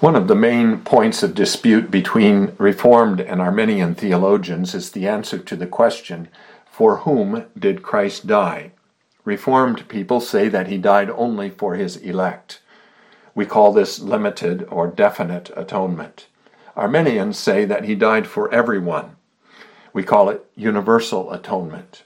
One of the main points of dispute between Reformed and Arminian theologians is the answer to the question, For whom did Christ die? Reformed people say that he died only for his elect. We call this limited or definite atonement. Arminians say that he died for everyone. We call it universal atonement.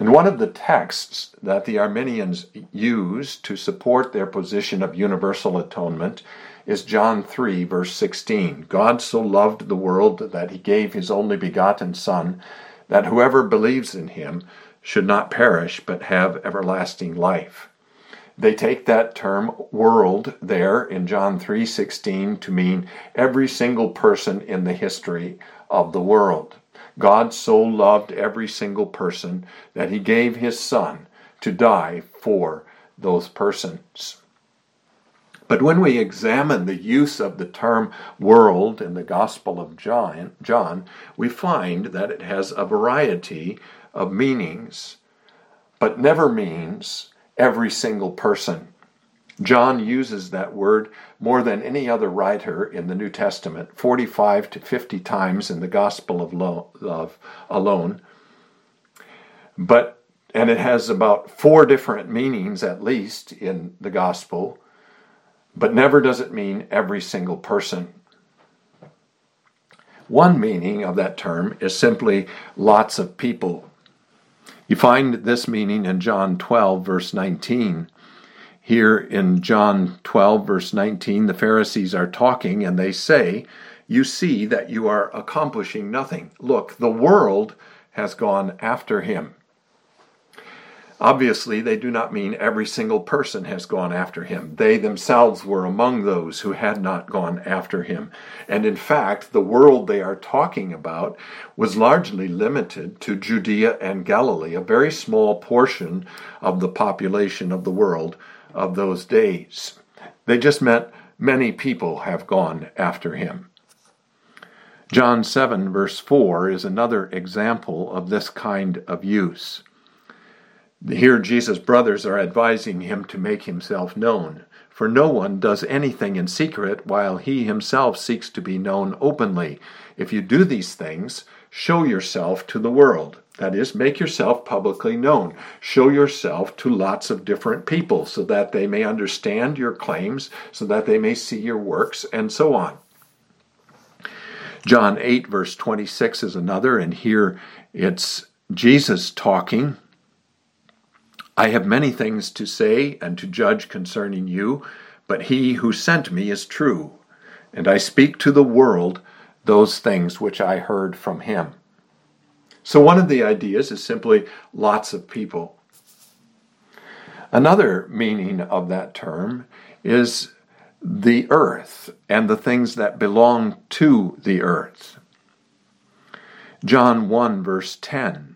And one of the texts that the Arminians use to support their position of universal atonement is John 3, verse 16. God so loved the world that he gave his only begotten Son, that whoever believes in him should not perish but have everlasting life. They take that term world there in John 3:16 to mean every single person in the history of the world. God so loved every single person that he gave his son to die for those persons. But when we examine the use of the term world in the Gospel of John, we find that it has a variety of meanings, but never means every single person. John uses that word more than any other writer in the New Testament, 45 to 50 times in the Gospel of, Love alone. But and it has about four different meanings at least in the Gospel but never does it mean every single person. One meaning of that term is simply lots of people. You find this meaning in John 12, verse 19. Here in John 12, verse 19, the Pharisees are talking and they say, You see that you are accomplishing nothing. Look, the world has gone after him. Obviously, they do not mean every single person has gone after him. They themselves were among those who had not gone after him. And in fact, the world they are talking about was largely limited to Judea and Galilee, a very small portion of the population of the world of those days. They just meant many people have gone after him. John 7, verse 4, is another example of this kind of use. Here, Jesus' brothers are advising him to make himself known, for no one does anything in secret while he himself seeks to be known openly. If you do these things, show yourself to the world. That is, make yourself publicly known. Show yourself to lots of different people so that they may understand your claims, so that they may see your works, and so on. John 8, verse 26 is another, and here it's Jesus talking I have many things to say and to judge concerning you, but he who sent me is true, and I speak to the world those things which I heard from him. So, one of the ideas is simply lots of people. Another meaning of that term is the earth and the things that belong to the earth. John 1, verse 10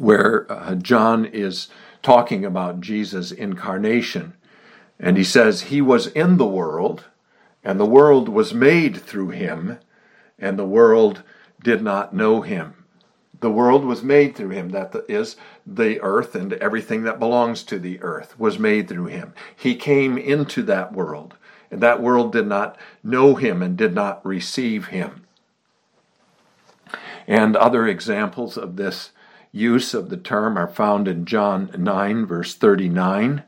where uh, John is talking about Jesus' incarnation. And he says, He was in the world, and the world was made through him, and the world did not know him. The world was made through him, that is, the earth and everything that belongs to the earth was made through him. He came into that world, and that world did not know him and did not receive him. And other examples of this use of the term are found in John 9, verse 39.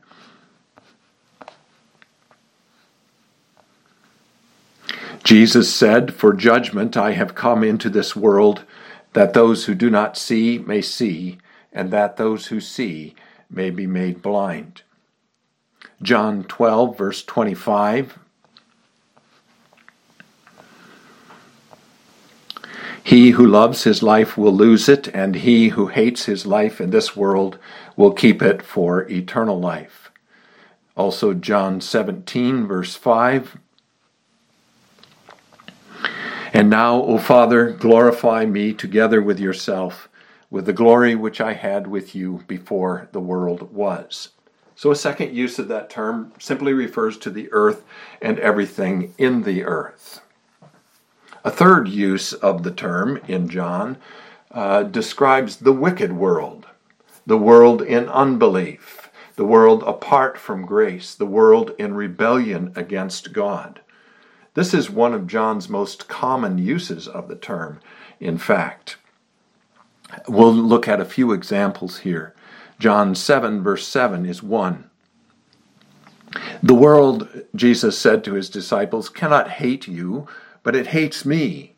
Jesus said, For judgment I have come into this world, that those who do not see may see, and that those who see may be made blind. John 12, verse 25. He who loves his life will lose it, and he who hates his life in this world will keep it for eternal life. Also, John 17, verse 5. And now, O Father, glorify me together with yourself, with the glory which I had with you before the world was. So, a second use of that term simply refers to the earth and everything in the earth. A third use of the term in John uh, describes the wicked world, the world in unbelief, the world apart from grace, the world in rebellion against God. This is one of John's most common uses of the term, in fact. We'll look at a few examples here. John 7, verse 7 is one. The world, Jesus said to his disciples, cannot hate you, but it hates me,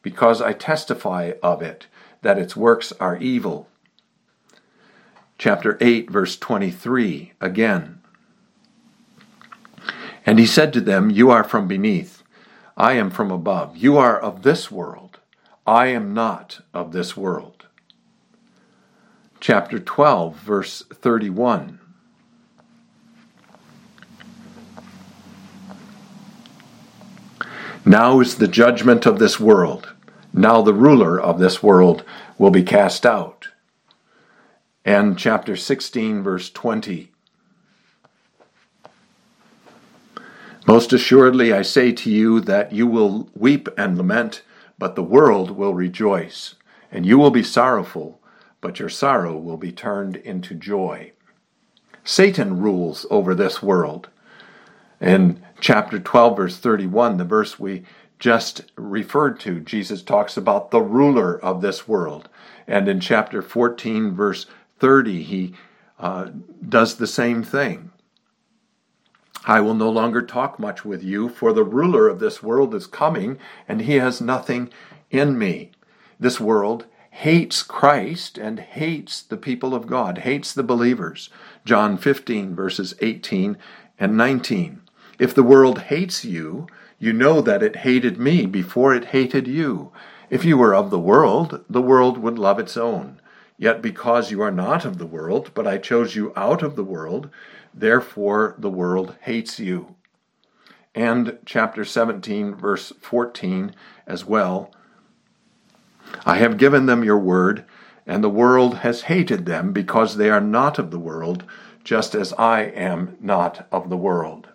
because I testify of it, that its works are evil. Chapter 8, verse 23, again. And he said to them, You are from beneath, I am from above. You are of this world, I am not of this world. Chapter 12, verse 31. Now is the judgment of this world. Now the ruler of this world will be cast out. And chapter 16, verse 20. Most assuredly, I say to you that you will weep and lament, but the world will rejoice, and you will be sorrowful, but your sorrow will be turned into joy. Satan rules over this world. In chapter 12, verse 31, the verse we just referred to, Jesus talks about the ruler of this world. And in chapter 14, verse 30, he uh, does the same thing. I will no longer talk much with you, for the ruler of this world is coming, and he has nothing in me. This world hates Christ and hates the people of God, hates the believers. John 15, verses 18 and 19. If the world hates you, you know that it hated me before it hated you. If you were of the world, the world would love its own. Yet because you are not of the world, but I chose you out of the world, therefore the world hates you. And chapter 17, verse 14 as well. I have given them your word, and the world has hated them because they are not of the world, just as I am not of the world.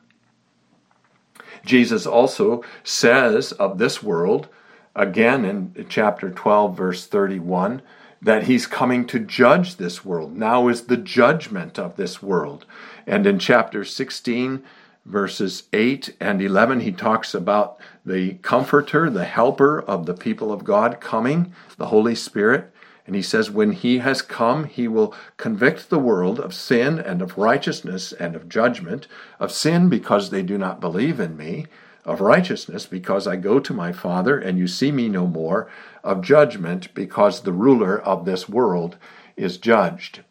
Jesus also says of this world, again in chapter 12, verse 31, that he's coming to judge this world. Now is the judgment of this world. And in chapter 16, verses 8 and 11, he talks about the comforter, the helper of the people of God coming, the Holy Spirit. And he says, When he has come, he will convict the world of sin and of righteousness and of judgment, of sin because they do not believe in me, of righteousness because I go to my Father and you see me no more, of judgment because the ruler of this world is judged.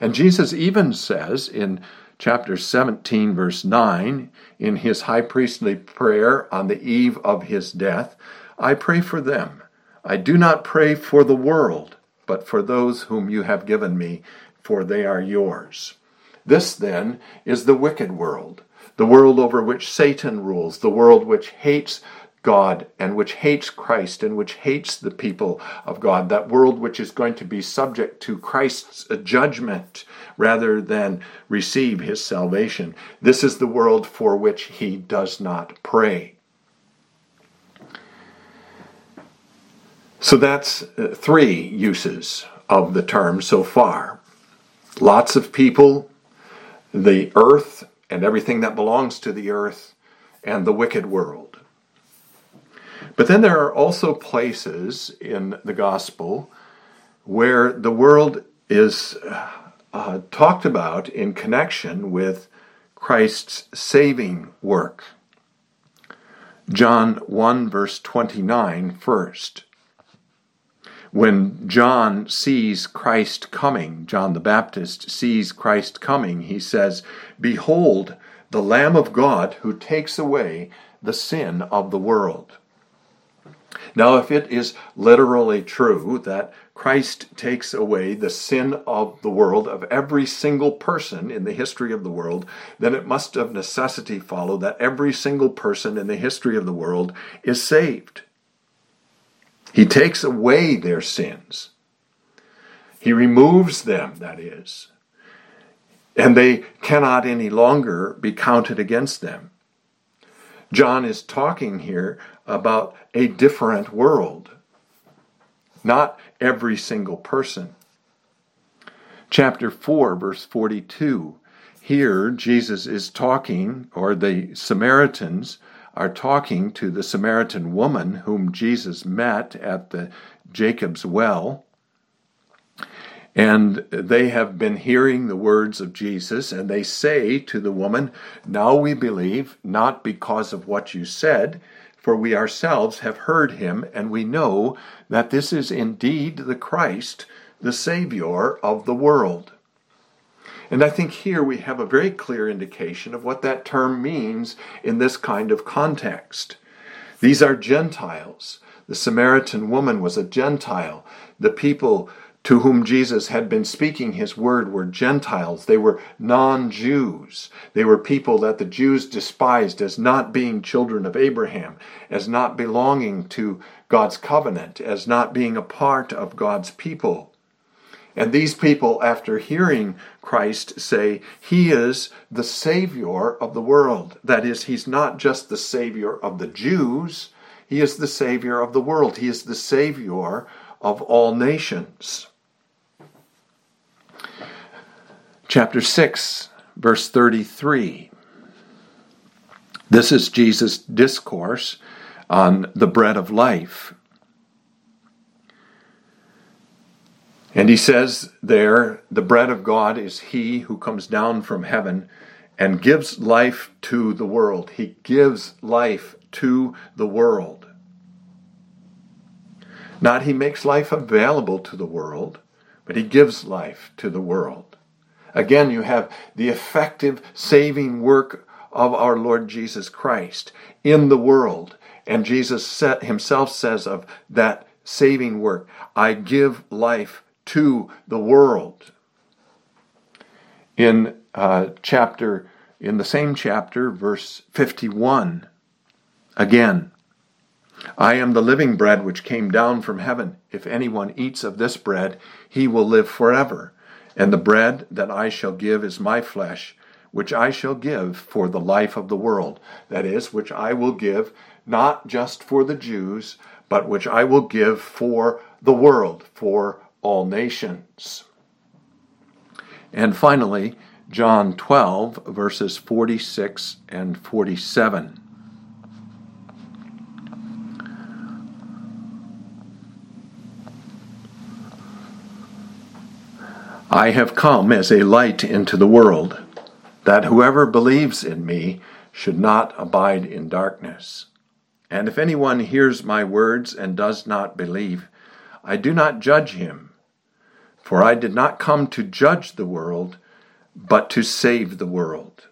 And Jesus even says in chapter 17, verse 9, in his high priestly prayer on the eve of his death, I pray for them. I do not pray for the world but for those whom you have given me, for they are yours. This, then, is the wicked world, the world over which Satan rules, the world which hates God and which hates Christ and which hates the people of God, that world which is going to be subject to Christ's judgment rather than receive his salvation. This is the world for which he does not pray. So that's uh, three uses of the term so far. Lots of people, the earth and everything that belongs to the earth, and the wicked world. But then there are also places in the gospel where the world is uh, talked about in connection with Christ's saving work. John 1, verse 29 first when John sees Christ coming, John the Baptist sees Christ coming, he says, Behold, the Lamb of God who takes away the sin of the world. Now, if it is literally true that Christ takes away the sin of the world, of every single person in the history of the world, then it must of necessity follow that every single person in the history of the world is saved. He takes away their sins. He removes them, that is. And they cannot any longer be counted against them. John is talking here about a different world, not every single person. Chapter 4, verse 42 here Jesus is talking, or the Samaritans are talking to the Samaritan woman whom Jesus met at the Jacob's well. And they have been hearing the words of Jesus, and they say to the woman, Now we believe, not because of what you said, for we ourselves have heard him, and we know that this is indeed the Christ, the Savior of the world. And I think here we have a very clear indication of what that term means in this kind of context. These are Gentiles. The Samaritan woman was a Gentile. The people to whom Jesus had been speaking his word were Gentiles. They were non Jews. They were people that the Jews despised as not being children of Abraham, as not belonging to God's covenant, as not being a part of God's people. And these people, after hearing Christ say, He is the Savior of the world. That is, He's not just the Savior of the Jews, He is the Savior of the world. He is the Savior of all nations. chapter 6, verse 33. This is Jesus' discourse on the bread of life. And he says there, the bread of God is he who comes down from heaven and gives life to the world. He gives life to the world. Not he makes life available to the world, but he gives life to the world. Again, you have the effective saving work of our Lord Jesus Christ in the world. And Jesus himself says of that saving work, I give life to the world. In uh, chapter, in the same chapter, verse 51, again, I am the living bread which came down from heaven. If anyone eats of this bread, he will live forever. And the bread that I shall give is my flesh, which I shall give for the life of the world. That is, which I will give not just for the Jews, but which I will give for the world, for all nations. And finally, John 12, verses 46 and 47. I have come as a light into the world, that whoever believes in me should not abide in darkness. And if anyone hears my words and does not believe, I do not judge him. For I did not come to judge the world, but to save the world.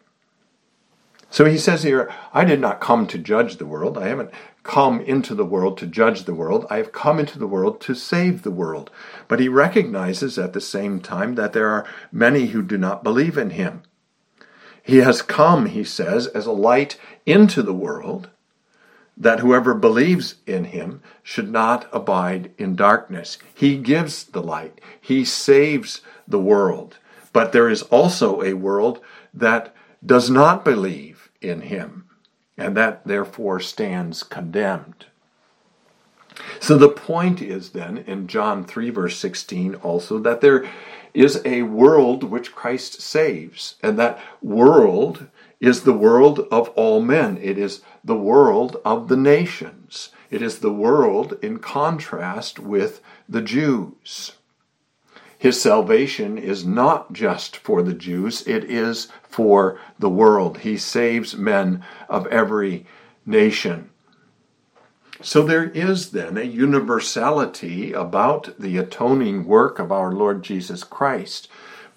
So he says here, I did not come to judge the world. I haven't come into the world to judge the world. I have come into the world to save the world. But he recognizes at the same time that there are many who do not believe in him. He has come, he says, as a light into the world, that whoever believes in him should not abide in darkness. He gives the light, he saves the world. But there is also a world that does not believe in him and that therefore stands condemned. So the point is then in John 3, verse 16, also that there is a world which Christ saves, and that world is the world of all men. It is the world of the nations. It is the world in contrast with the Jews. His salvation is not just for the Jews, it is for the world. He saves men of every nation. So there is then a universality about the atoning work of our Lord Jesus Christ,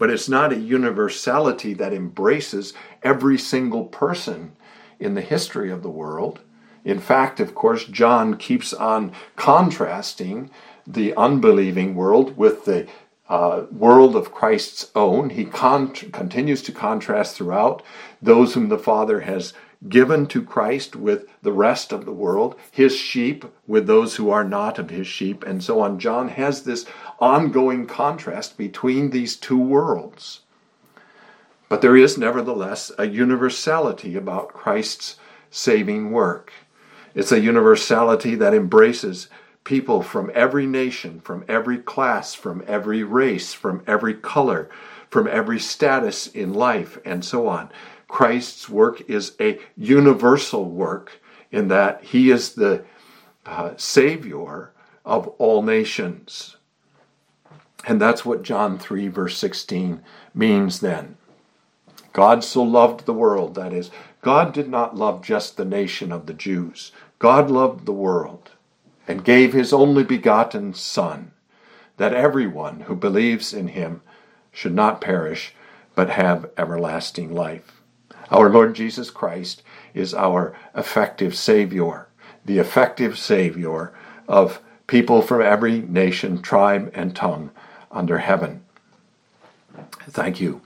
but it's not a universality that embraces every single person in the history of the world. In fact, of course, John keeps on contrasting the unbelieving world with the uh, world of Christ's own. He con- continues to contrast throughout those whom the Father has given to Christ with the rest of the world, his sheep with those who are not of his sheep, and so on. John has this ongoing contrast between these two worlds. But there is nevertheless a universality about Christ's saving work. It's a universality that embraces people from every nation, from every class, from every race, from every color, from every status in life, and so on. Christ's work is a universal work in that he is the uh, Savior of all nations. And that's what John 3, verse 16 means then. God so loved the world, that is, God did not love just the nation of the Jews. God loved the world and gave his only begotten Son, that everyone who believes in him should not perish, but have everlasting life. Our Lord Jesus Christ is our effective Savior, the effective Savior of people from every nation, tribe, and tongue under heaven. Thank you.